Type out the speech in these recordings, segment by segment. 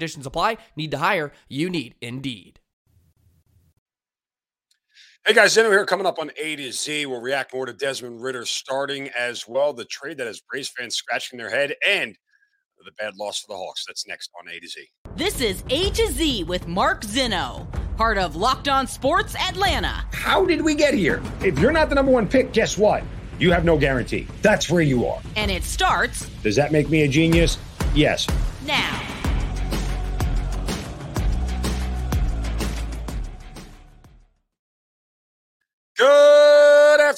conditions apply. Need to hire? You need Indeed. Hey guys, Zinno here coming up on A to Z. We'll react more to Desmond Ridder starting as well. The trade that has Braves fans scratching their head and the bad loss for the Hawks. That's next on A to Z. This is A to Z with Mark Zinno, part of Locked On Sports Atlanta. How did we get here? If you're not the number one pick, guess what? You have no guarantee. That's where you are. And it starts Does that make me a genius? Yes. now.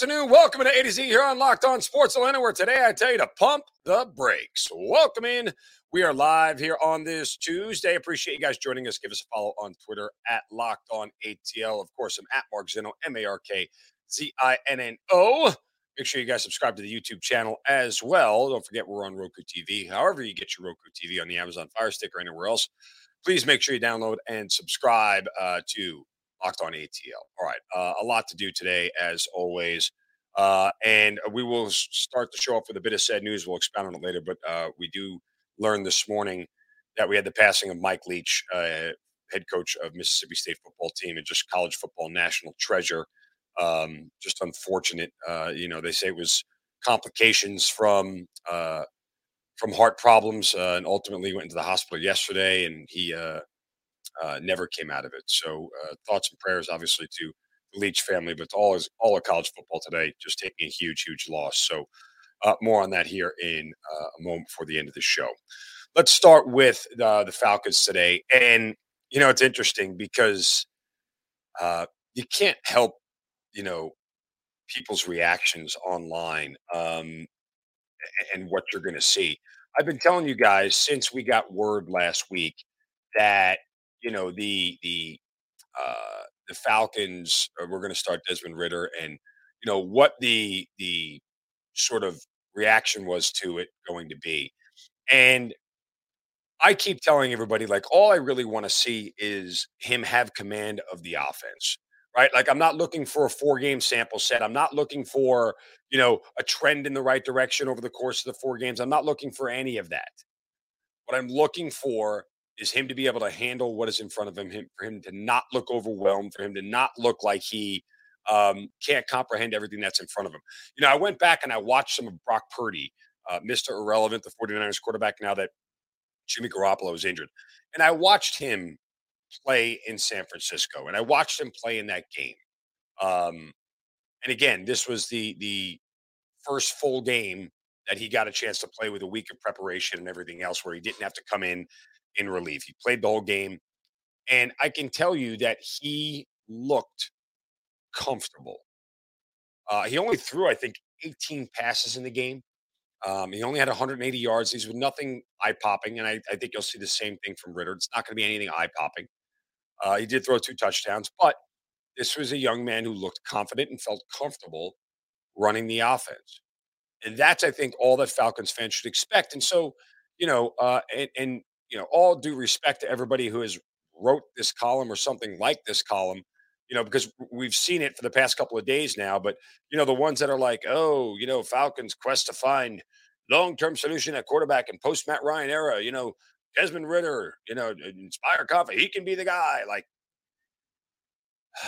Afternoon. Welcome to A to Z here on Locked On Sports Atlanta, where today I tell you to pump the brakes. Welcome in. We are live here on this Tuesday. Appreciate you guys joining us. Give us a follow on Twitter at Locked On ATL. Of course, I'm at Mark Zinno, M A R K Z I N N O. Make sure you guys subscribe to the YouTube channel as well. Don't forget we're on Roku TV. However, you get your Roku TV on the Amazon Fire Stick or anywhere else, please make sure you download and subscribe uh, to Locked On ATL. All right, uh, a lot to do today, as always. Uh, and we will start the show off with a bit of sad news. We'll expound on it later, but uh, we do learn this morning that we had the passing of Mike Leach, uh, head coach of Mississippi State football team and just college football national treasure. Um, just unfortunate. Uh, you know, they say it was complications from uh, from heart problems, and ultimately went into the hospital yesterday, and he uh, never came out of it. So uh, thoughts and prayers, obviously, to the Leach family, but all is all of college football today, just taking a huge, huge loss. So uh, more on that here in uh, a moment before the end of the show. Let's start with the Falcons today, and you know it's interesting because uh, you can't help, you know, people's reactions online um, and what you're going to see. I've been telling you guys since we got word last week that you know the the uh, the Falcons uh, were going to start Desmond Ridder, and you know what the the sort of reaction was to it going to be, and I keep telling everybody like all I really want to see is him have command of the offense. Right. Like I'm not looking for a four game sample set. I'm not looking for, you know, a trend in the right direction over the course of the four games. I'm not looking for any of that. What I'm looking for is him to be able to handle what is in front of him, him for him to not look overwhelmed, for him to not look like he um, can't comprehend everything that's in front of him. You know, I went back and I watched some of Brock Purdy, uh, Mr. Irrelevant, the 49ers quarterback now that Jimmy Garoppolo is injured. And I watched him play in San Francisco and I watched him play in that game. Um, and again, this was the the first full game that he got a chance to play with a week of preparation and everything else where he didn't have to come in in relief. He played the whole game. And I can tell you that he looked comfortable. Uh, he only threw, I think, 18 passes in the game. Um, he only had 180 yards. These were nothing eye popping. And I, I think you'll see the same thing from Ridder. It's not going to be anything eye popping. Uh, he did throw two touchdowns, but this was a young man who looked confident and felt comfortable running the offense. And that's, I think, all that Falcons fans should expect. And so, you know, uh, and, and you know, all due respect to everybody who has wrote this column or something like this column, you know, because we've seen it for the past couple of days now. But you know, the ones that are like, oh, you know, Falcons quest to find long-term solution at quarterback in post Matt Ryan era, you know, Desmond Ridder, you know, inspire confidence. He can be the guy. Like,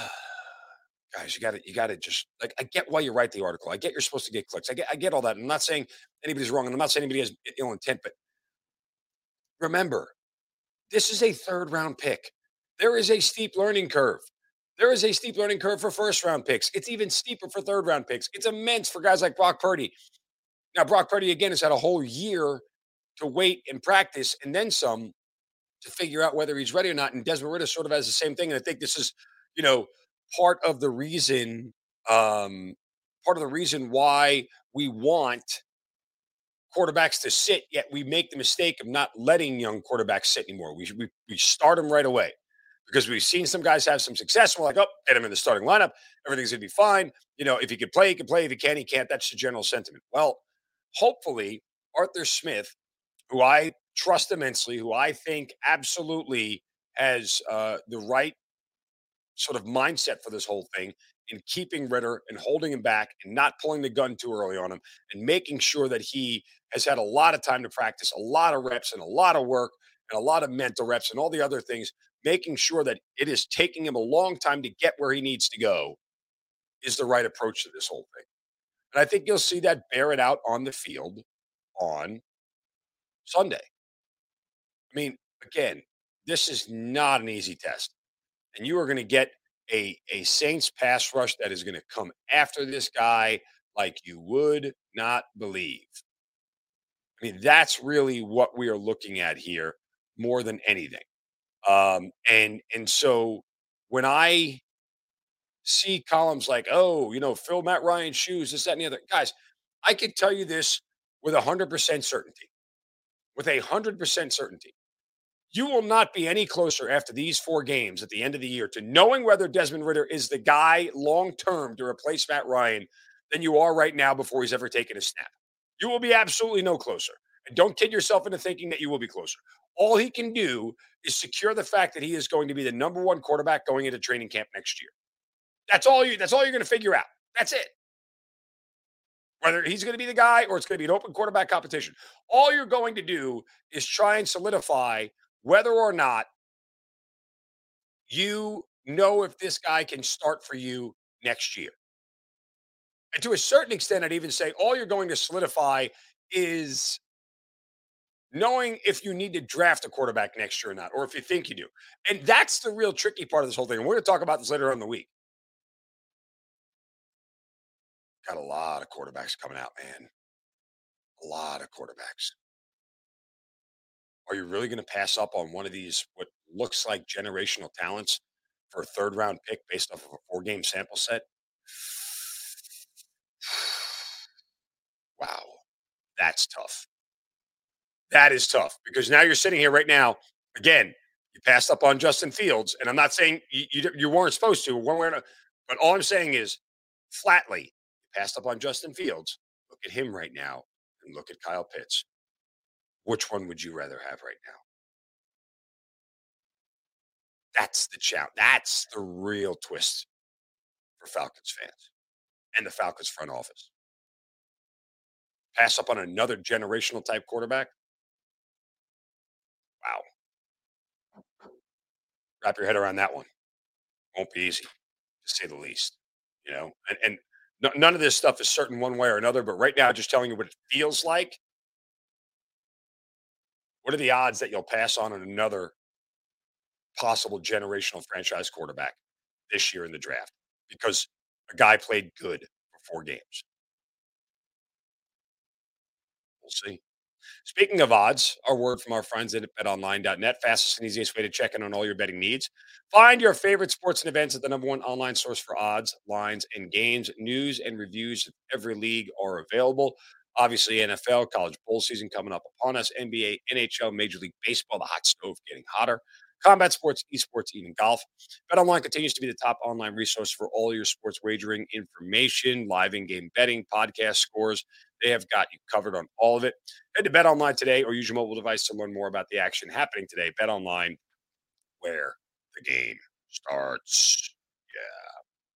guys, you got to, you got to just like, I get why you write the article. I get you're supposed to get clicks. I get, I get all that. I'm not saying anybody's wrong, and I'm not saying anybody has ill intent, but remember, this is a third round pick. There is a steep learning curve. There is a steep learning curve for first round picks. It's even steeper for third round picks. It's immense for guys like Brock Purdy. Now, Brock Purdy, again, has had a whole year to wait and practice and then some to figure out whether he's ready or not. And Desmond Ridder sort of has the same thing. And I think this is, you know, part of the reason, um, part of the reason why we want quarterbacks to sit, yet we make the mistake of not letting young quarterbacks sit anymore. We, we, we start them right away because we've seen some guys have some success. We're like, oh, get him in the starting lineup. Everything's going to be fine. You know, if he can play, he can play. If he can't, he can't. That's the general sentiment. Well, hopefully, Arthur Smith, who I trust immensely, who I think absolutely has uh, the right sort of mindset for this whole thing in keeping Ridder and holding him back and not pulling the gun too early on him and making sure that he has had a lot of time to practice, a lot of reps and a lot of work and a lot of mental reps and all the other things, making sure that it is taking him a long time to get where he needs to go is the right approach to this whole thing. And I think you'll see that bear it out on the field on Sunday. I mean, again, this is not an easy test. And you are going to get a, a Saints pass rush that is going to come after this guy like you would not believe. I mean, that's really what we are looking at here more than anything. Um, and and so when I see columns like, oh, you know, fill Matt Ryan's shoes, this, that, and the other, guys, I can tell you this with a hundred percent certainty. With a hundred percent certainty. You will not be any closer after these four games at the end of the year to knowing whether Desmond Ridder is the guy long term to replace Matt Ryan than you are right now before he's ever taken a snap. You will be absolutely no closer. And don't kid yourself into thinking that you will be closer. All he can do is secure the fact that he is going to be the number one quarterback going into training camp next year. That's all you that's all you're going to figure out. That's it. Whether he's going to be the guy or it's going to be an open quarterback competition. All you're going to do is try and solidify whether or not you know if this guy can start for you next year. And to a certain extent, I'd even say all you're going to solidify is knowing if you need to draft a quarterback next year or not, or if you think you do. And that's the real tricky part of this whole thing. And we're going to talk about this later on in the week. Got a lot of quarterbacks coming out, man. A lot of quarterbacks. Are you really going to pass up on one of these, what looks like generational talents for a third round pick based off of a four game sample set? wow, that's tough. That is tough because now you're sitting here right now. Again, you passed up on Justin Fields, and I'm not saying you, you, you weren't supposed to one way or another, but all I'm saying is flatly, you passed up on Justin Fields. Look at him right now, and look at Kyle Pitts. Which one would you rather have right now? That's the challenge. That's the real twist for Falcons fans and the Falcons front office. Pass up on another generational type quarterback? Wow. Wrap your head around that one. Won't be easy, to say the least. You know, and, and none of this stuff is certain one way or another, but right now, just telling you what it feels like what are the odds that you'll pass on another possible generational franchise quarterback this year in the draft because a guy played good for four games? We'll see. Speaking of odds, our word from our friends at betonline.net, fastest and easiest way to check in on all your betting needs. Find your favorite sports and events at the number one online source for odds, lines, and games. News and reviews of every league are available. Obviously, NFL, college bowl season coming up upon us, NBA, NHL, Major League Baseball, the hot stove getting hotter, combat sports, esports, even golf. BetOnline continues to be the top online resource for all your sports wagering information, live in game betting, podcast scores. They have got you covered on all of it. Head to Bet Online today or use your mobile device to learn more about the action happening today. Bet Online, where the game starts.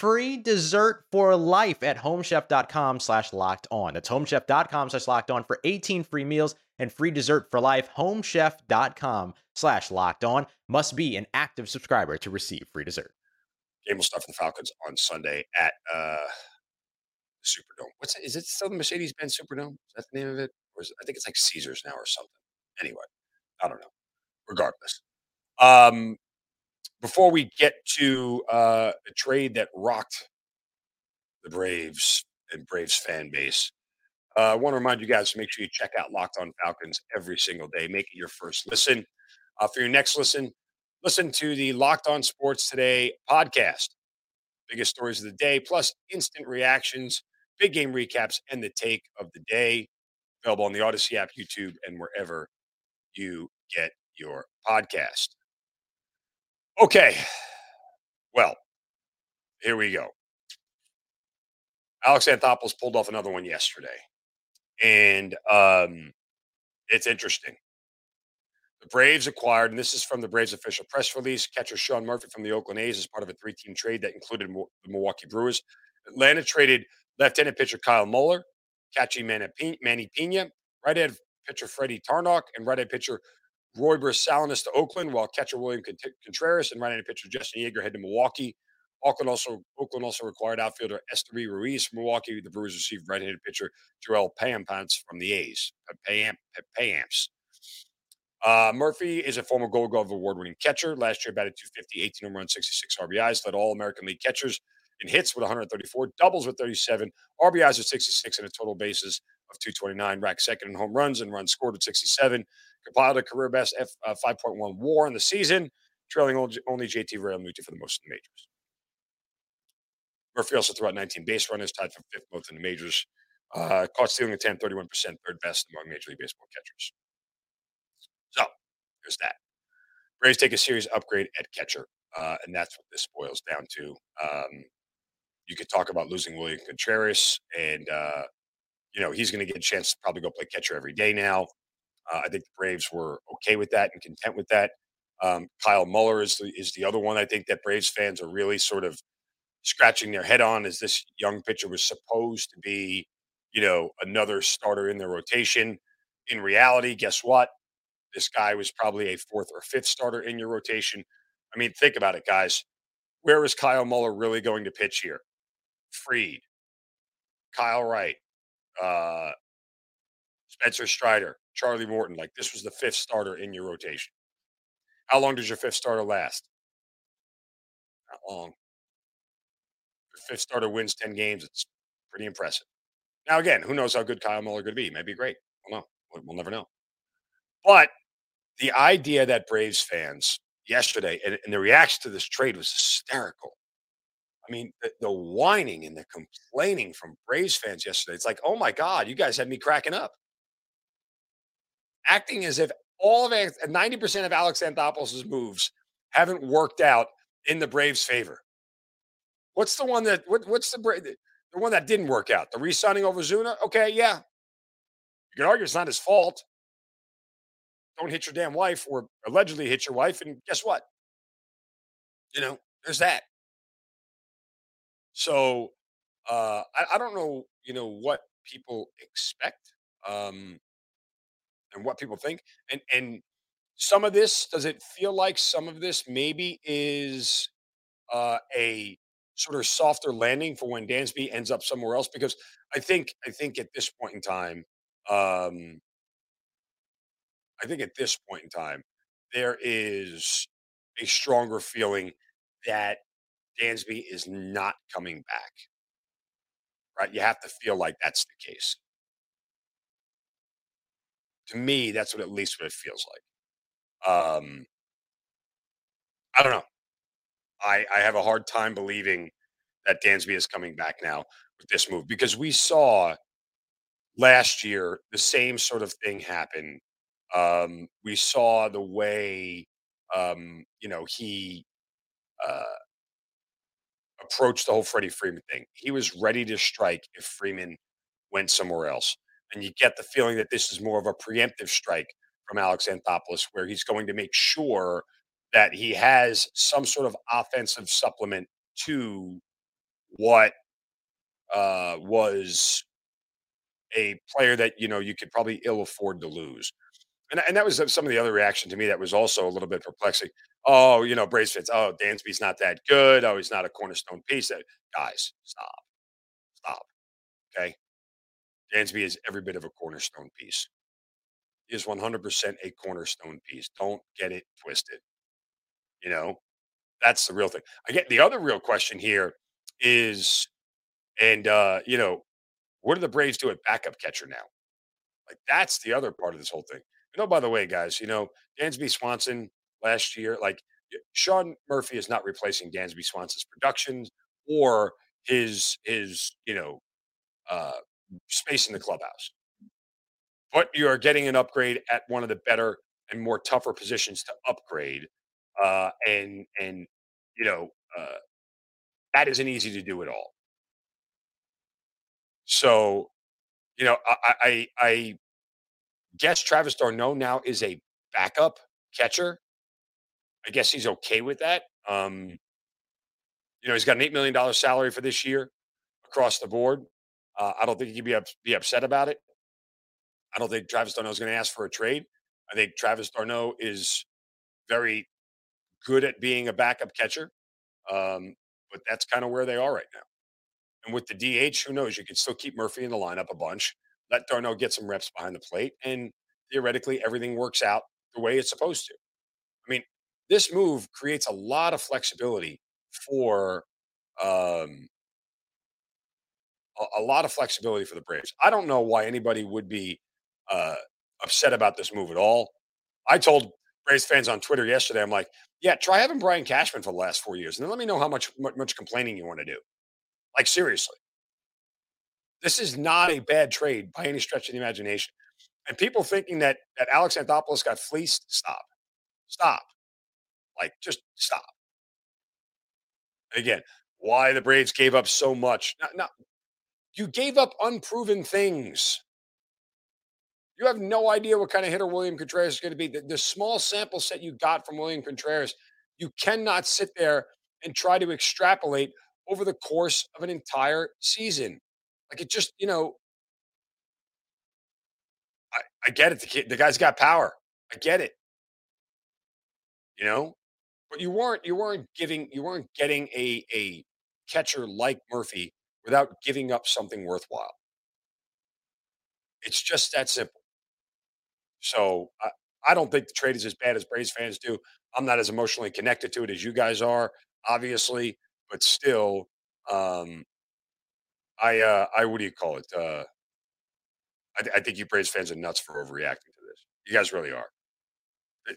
free dessert for life at homechef.com slash locked on. That's homechef.com slash locked on for 18 free meals and free dessert for life. Homechef.com slash locked on must be an active subscriber to receive free dessert. Game will start for the Falcons on Sunday at uh Superdome. What's it? Is it still the Mercedes Benz Superdome? Is that the name of it? Or is it, I think it's like Caesars now or something. Anyway, I don't know. Regardless. Um before we get to uh, a trade that rocked the Braves and Braves fan base, uh, I want to remind you guys to make sure you check out Locked On Falcons every single day. Make it your first listen. Uh, for your next listen, listen to the Locked On Sports Today podcast. Biggest stories of the day, plus instant reactions, big game recaps, and the take of the day. Available on the Odyssey app, YouTube, and wherever you get your podcast. Okay. Well, here we go. Alex Anthopoulos pulled off another one yesterday. And um, it's interesting. The Braves acquired, and this is from the Braves official press release, catcher Sean Murphy from the Oakland A's as part of a three team trade that included the Milwaukee Brewers. Atlanta traded left handed pitcher Kyle Muller, catching Manny Pena, right handed pitcher Freddie Tarnock, and right handed pitcher Royber Salinas to Oakland, while catcher William Contreras and right-handed pitcher Justin Yeager head to Milwaukee. Oakland also Oakland also required outfielder Esteury Ruiz from Milwaukee. The Brewers received right-handed pitcher Joel Payamps from the A's. Payamps. Payamps. Uh, Murphy is a former Gold Glove award-winning catcher. Last year, batted 250, 18 home runs, 66 RBIs. Led all American League catchers in hits with 134, doubles with 37, RBIs with 66, and a total bases of 229. Racked second in home runs and runs scored with 67 compiled a career best F, uh, 5.1 WAR in the season, trailing only JT Realmuto for the most in the majors. Murphy also threw out 19 base runners, tied for fifth both in the majors. Uh, caught stealing a 10, 31%, third best among Major League Baseball catchers. So there's that. Braves take a serious upgrade at catcher, uh, and that's what this boils down to. Um, you could talk about losing William Contreras, and uh, you know he's going to get a chance to probably go play catcher every day now. Uh, I think the Braves were okay with that and content with that. Um, Kyle Muller is the, is the other one I think that Braves fans are really sort of scratching their head on. As this young pitcher was supposed to be, you know, another starter in their rotation. In reality, guess what? This guy was probably a fourth or fifth starter in your rotation. I mean, think about it, guys. Where is Kyle Muller really going to pitch here? Fried, Kyle Wright, uh, Spencer Strider, Charlie Morton. Like this was the fifth starter in your rotation. How long does your fifth starter last? Not long. Your fifth starter wins 10 games. It's pretty impressive. Now, again, who knows how good Kyle Muller could be? Maybe great. I We'll know. We'll never know. But the idea that Braves fans yesterday and, and the reaction to this trade was hysterical. I mean, the, the, whining and the complaining from Braves fans yesterday. It's like, oh my God, you guys had me cracking up acting as if all of 90% of Alex Anthopoulos' moves haven't worked out in the Braves' favor. What's the one that what, what's the the one that didn't work out? The re-signing Ozuna? Okay, yeah. You can argue it's not his fault. Don't hit your damn wife or allegedly hit your wife, and guess what? You know, there's that. So uh I, I don't know, you know, what people expect. Um and what people think. And and some of this does it feel like some of this maybe is uh, a sort of softer landing for when Dansby ends up somewhere else because I think I think at this point in time, um, I think at this point in time, there is a stronger feeling that Dansby is not coming back. Right? You have to feel like that's the case. To me, that's what at least what it feels like. Um, I don't know. I, I have a hard time believing that Dansby is coming back now with this move because we saw last year the same sort of thing happen. Um, we saw the way um, you know he uh, approached the whole Freddie Freeman thing. He was ready to strike if Freeman went somewhere else, and you get the feeling that this is more of a preemptive strike from Alex Anthopoulos, where he's going to make sure that he has some sort of offensive supplement to what uh, was a player that you know you could probably ill afford to lose. And, and that was some of the other reaction to me that was also a little bit perplexing. Oh, you know, Braves fans, oh, Dansby's not that good. Oh, he's not a cornerstone piece. Guys, stop. Stop. Okay. Dansby is every bit of a cornerstone piece. He is 100% a cornerstone piece. Don't get it twisted. You know, that's the real thing. I get the other real question here is, and uh, you know, what do the Braves do at backup catcher now? Like that's the other part of this whole thing. You know, by the way, guys, you know, Dansby Swanson last year, like Sean Murphy is not replacing Dansby Swanson's productions or his his, you know, uh space in the clubhouse. But you are getting an upgrade at one of the better and more tougher positions to upgrade uh, and and you know uh, that isn't easy to do at all. So, you know, I, I, I guess Travis d'Arnaud now is a backup catcher. I guess he's okay with that. Um, you know, he's got an eight million dollar salary for this year across the board. Uh, I don't think be up, be upset about it. I don't think Travis d'Arnaud is going to ask for a trade. I think Travis d'Arnaud is very good at being a backup catcher. Um, but that's kind of where they are right now. And with the DH, who knows? You can still keep Murphy in the lineup a bunch, let d'Arnaud get some reps behind the plate, and theoretically everything works out the way it's supposed to. I mean, this move creates a lot of flexibility for um, a, lot of flexibility for the Braves. I don't know why anybody would be uh, upset about this move at all. I told Braves fans on Twitter yesterday, I'm like, yeah, try having Brian Cashman for the last four years, and then let me know how much much complaining you want to do. Like seriously, this is not a bad trade by any stretch of the imagination. And people thinking that that Alex Anthopoulos got fleeced, stop, stop, like just stop. And again, why the Braves gave up so much? Not, not, you gave up unproven things. You have no idea what kind of hitter William Contreras is going to be. The, the, small sample set you got from William Contreras, you cannot sit there and try to extrapolate over the course of an entire season. Like it just, you know, I, I get it. The, kid, the guy's got power. I get it. You know, but you weren't you weren't giving you weren't getting a a catcher like Murphy without giving up something worthwhile. It's just that simple. So I, I don't think the trade is as bad as Braves fans do. I'm not as emotionally connected to it as you guys are, obviously, but still, um, I, uh, I, what do you call it? Uh, I, I think you Braves fans are nuts for overreacting to this. You guys really are.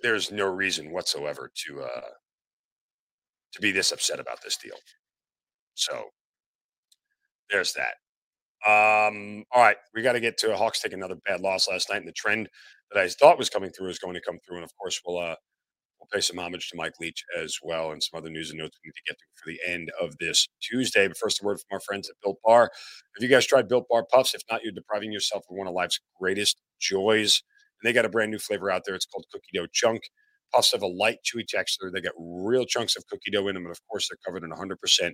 There's no reason whatsoever to, uh, to be this upset about this deal. So there's that. Um, all right, we got to get to a Hawks take another bad loss last night, and the trend that I thought was coming through is going to come through. And of course, we'll uh, we'll pay some homage to Mike Leach as well, and some other news and notes we need to get to for the end of this Tuesday. But first, a word from our friends at Built Bar. Have you guys tried Built Bar Puffs? If not, you're depriving yourself of one of life's greatest joys. And they got a brand new flavor out there. It's called Cookie Dough Chunk. Puffs have a light, chewy texture. They got real chunks of cookie dough in them, and of course, they're covered in 100%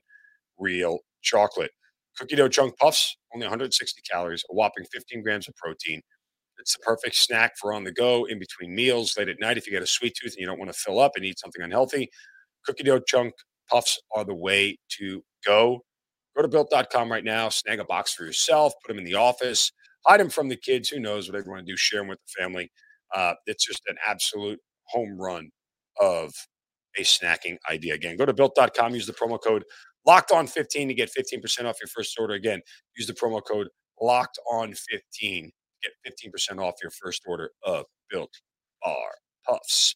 real chocolate. Cookie dough chunk puffs, only 160 calories, a whopping 15 grams of protein. It's the perfect snack for on the go, in between meals, late at night. If you got a sweet tooth and you don't want to fill up and eat something unhealthy, cookie dough chunk puffs are the way to go. Go to built.com right now, snag a box for yourself, put them in the office, hide them from the kids. Who knows, whatever you want to do, share them with the family. Uh, it's just an absolute home run of a snacking idea. Again, go to built.com, use the promo code locked on 15 to get 15% off your first order. Again, use the promo code locked on 15 get 15% off your first order of built bar puffs.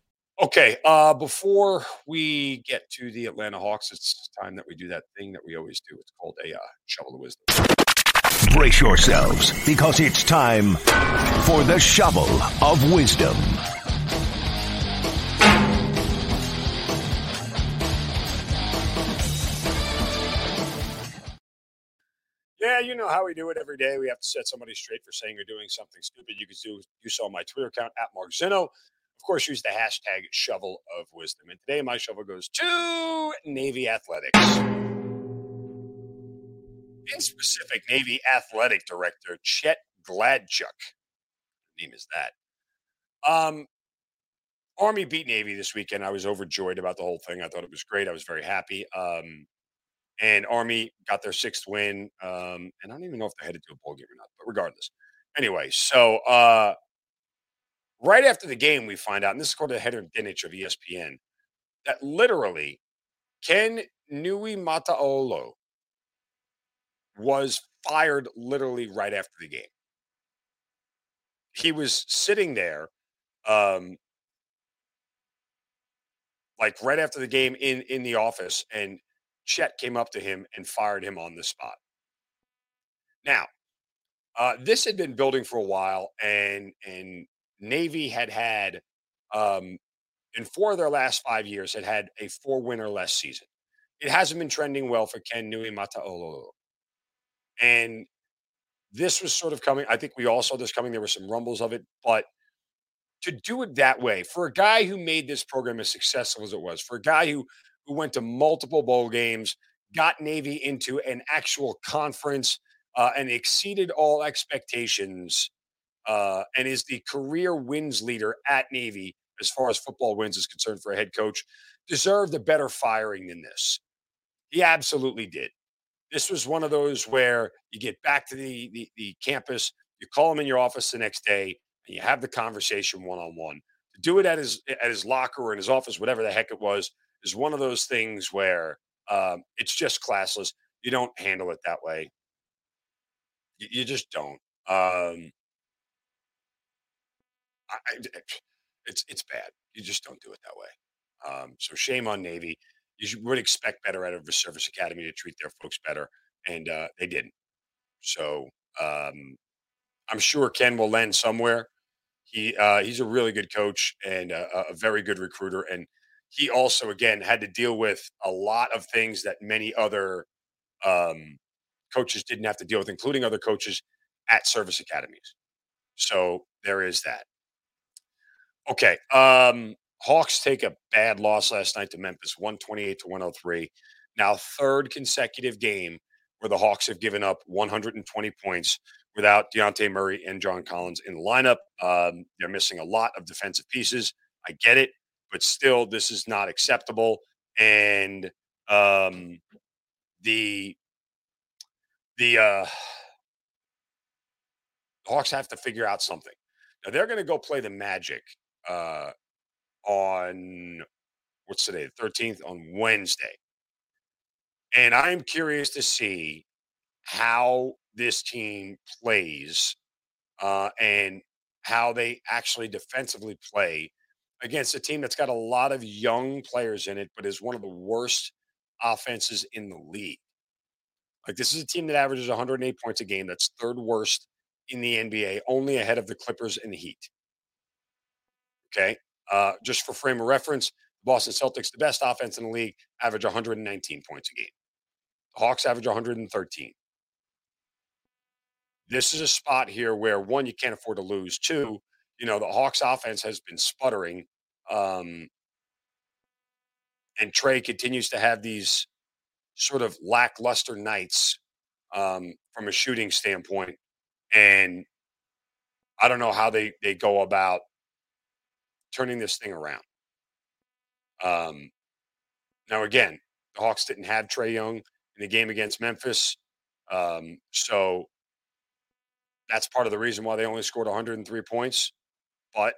Okay, uh, before we get to the Atlanta Hawks, it's time that we do that thing that we always do. It's called a uh, shovel of wisdom. Brace yourselves because it's time for the shovel of wisdom. Yeah, you know how we do it every day. We have to set somebody straight for saying or doing something stupid. You can do you saw my Twitter account at Mark Zinno. Of course, use the hashtag shovel of wisdom. And today my shovel goes to Navy Athletics. In specific, Navy Athletic Director Chet Gladchuk. Name is that. Um, Army beat Navy this weekend. I was overjoyed about the whole thing. I thought it was great. I was very happy. Um, and Army got their sixth win. Um, and I don't even know if they're headed to a bowl game or not, but regardless. Anyway, so uh, right after the game, we find out, and this is according to Heather Dinich of ESPN, that literally Ken Niumatalolo was fired literally right after the game. He was sitting there, um, like right after the game in in the office, and Chet came up to him and fired him on the spot. Now, uh, this had been building for a while, and and Navy had had um, in four of their last five years had had a four win or less season. It hasn't been trending well for Ken Niumatalolo. And this was sort of coming. I think we all saw this coming. There were some rumbles of it, but to do it that way for a guy who made this program as successful as it was, for a guy who who went to multiple bowl games, got Navy into an actual conference, uh, and exceeded all expectations uh, and is the career wins leader at Navy as far as football wins is concerned for a head coach, deserved a better firing than this. He absolutely did. This was one of those where you get back to the, the, the campus, you call him in your office the next day, and you have the conversation one on one. To do it at his at his locker or in his office, whatever the heck it was, is one of those things where um, it's just classless. You don't handle it that way. You, you just don't. Um, I, it's it's bad. You just don't do it that way. Um, so shame on Navy. You would expect better out of a service academy to treat their folks better, and uh, they didn't. So um, I'm sure Ken will lend somewhere. He uh, he's a really good coach and a, a very good recruiter, and he also again had to deal with a lot of things that many other um, coaches didn't have to deal with, including other coaches at service academies. So there is that. Okay. Um, Hawks take a bad loss last night to Memphis, 128 to 103. Now, third consecutive game where the Hawks have given up 120 points without Dejounte Murray and John Collins in the lineup. Um, they're missing a lot of defensive pieces. I get it, but still, this is not acceptable. And um, the the uh, Hawks have to figure out something. Now they're going to go play the Magic uh, on what's today, the 13th, on Wednesday. And I'm curious to see how this team plays uh, and how they actually defensively play against a team that's got a lot of young players in it, but is one of the worst offenses in the league. Like, this is a team that averages 108 points a game. That's third worst in the NBA, only ahead of the Clippers and the Heat. Okay. Uh, just for frame of reference, Boston Celtics, the best offense in the league, average 119 points a game. The Hawks average 113. This is a spot here where one, you can't afford to lose. Two, you know, the Hawks offense has been sputtering. Um, and Trae continues to have these sort of lackluster nights um, from a shooting standpoint. And I don't know how they, they go about turning this thing around. Um, now, again, the Hawks didn't have Trae Young in the game against Memphis. Um, so that's part of the reason why they only scored 103 points. But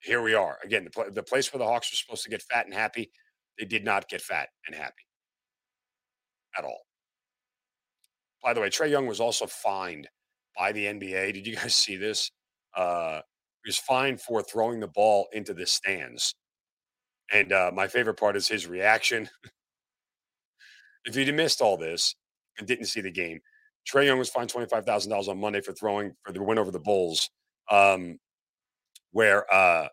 here we are. Again, the, the place where the Hawks were supposed to get fat and happy, they did not get fat and happy at all. By the way, Trae Young was also fined by the NBA. Did you guys see this? Uh, was fined for throwing the ball into the stands. And uh, my favorite part is his reaction. if you'd missed all this and didn't see the game, Trae Young was fined twenty five thousand dollars on Monday for throwing for the win over the Bulls, um, where uh,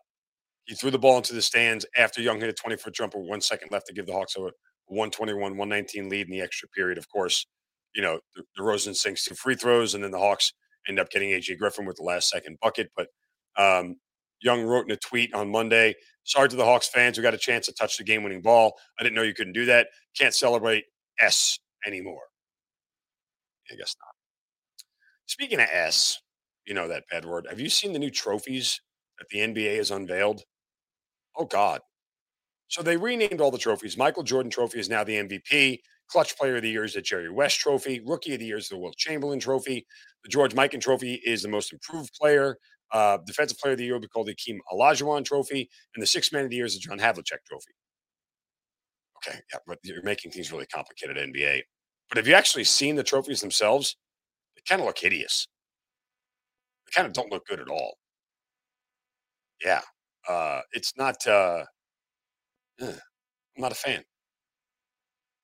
he threw the ball into the stands after Young hit a twenty foot jumper, one second left to give the Hawks a 121 119 lead in the extra period. Of course, you know, the, Rosen sinks two free throws, and then the Hawks end up getting AJ Griffin with the last second bucket. But um, Young wrote in a tweet on Monday, sorry to the Hawks fans who got a chance to touch the game winning ball. I didn't know you couldn't do that. Can't celebrate S anymore. I guess not. Speaking of S, you know that bad word. Have you seen the new trophies that the NBA has unveiled? Oh, God. So they renamed all the trophies. Michael Jordan Trophy is now the MVP. Clutch Player of the Year is the Jerry West Trophy. Rookie of the Year is the Wilt Chamberlain Trophy. The George Mikan Trophy is the Most Improved Player. Uh, Defensive Player of the Year will be called the Akeem Olajuwon Trophy. And the Sixth Man of the Year is the John Havlicek Trophy. Okay, yeah, but you're making things really complicated, NBA. But have you actually seen the trophies themselves? They kind of look hideous. They kind of don't look good at all. Yeah, uh, it's not. Uh, I'm not a fan.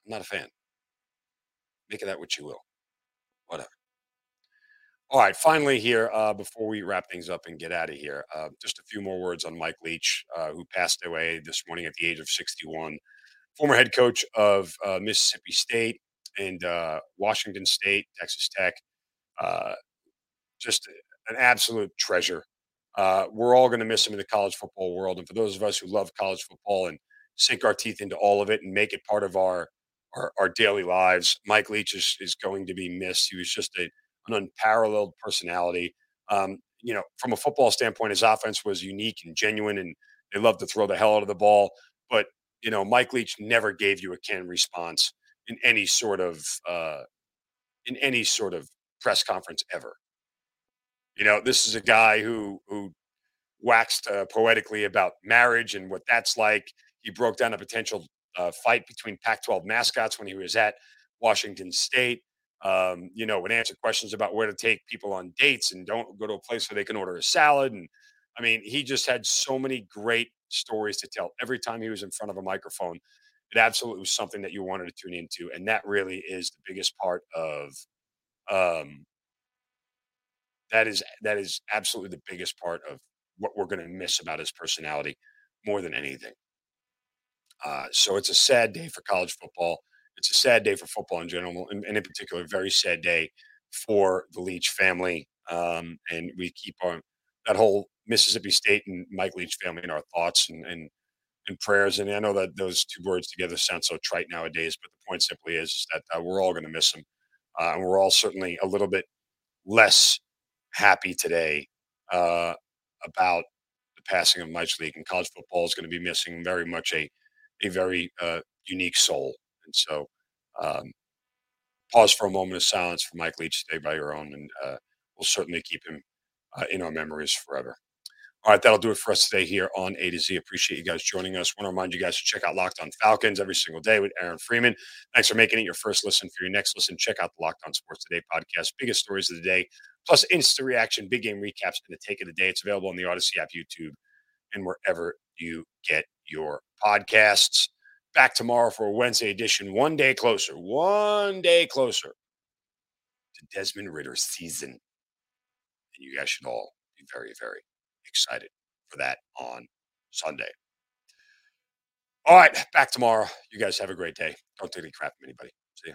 I'm not a fan. Make of that what you will. All right, finally here, uh, before we wrap things up and get out of here, uh, just a few more words on Mike Leach, uh, who passed away this morning at the age of 61. Former head coach of uh, Mississippi State and uh, Washington State, Texas Tech. Uh, just an absolute treasure. we're all going to miss him in the college football world. And for those of us who love college football and sink our teeth into all of it and make it part of our our, our daily lives. Mike Leach is, is going to be missed. He was just a, an unparalleled personality. Um, you know, from a football standpoint, his offense was unique and genuine, and they loved to throw the hell out of the ball. But you know, Mike Leach never gave you a canned response in any sort of uh, in any sort of press conference ever. You know, this is a guy who who waxed uh, poetically about marriage and what that's like. He broke down a potential uh, fight between Pac 12 mascots when he was at Washington State. Um, you know, would answer questions about where to take people on dates and don't go to a place where they can order a salad. And I mean, he just had so many great stories to tell every time he was in front of a microphone. It absolutely was something that you wanted to tune into. And that really is the biggest part of um, that is that is absolutely the biggest part of what we're going to miss about his personality more than anything. Uh, so it's a sad day for college football. It's a sad day for football in general, and, and in particular, a very sad day for the Leach family. Um, and we keep our that whole Mississippi State and Mike Leach family in our thoughts and, and and prayers. And I know that those two words together sound so trite nowadays, but the point simply is, is that uh, we're all going to miss him, uh, and we're all certainly a little bit less happy today uh, about the passing of Mike Leach. And college football is going to be missing very much a a very uh, unique soul. And so, um, pause for a moment of silence for Mike Leach today by your own, and uh, we'll certainly keep him uh, in our memories forever. All right, that'll do it for us today here on A to Z. Appreciate you guys joining us. Want to remind you guys to check out Locked On Falcons every single day with Aaron Freeman. Thanks for making it your first listen. For your next listen, check out the Locked On Sports Today podcast, biggest stories of the day, plus instant reaction, big game recaps, and the take of the day. It's available on the Odyssey app, YouTube, and wherever you get your podcasts. Back tomorrow for a Wednesday edition, one day closer, one day closer to Desmond Ridder's season. And you guys should all be very, very excited for that on Sunday. All right, back tomorrow. You guys have a great day. Don't take any crap from anybody. See ya.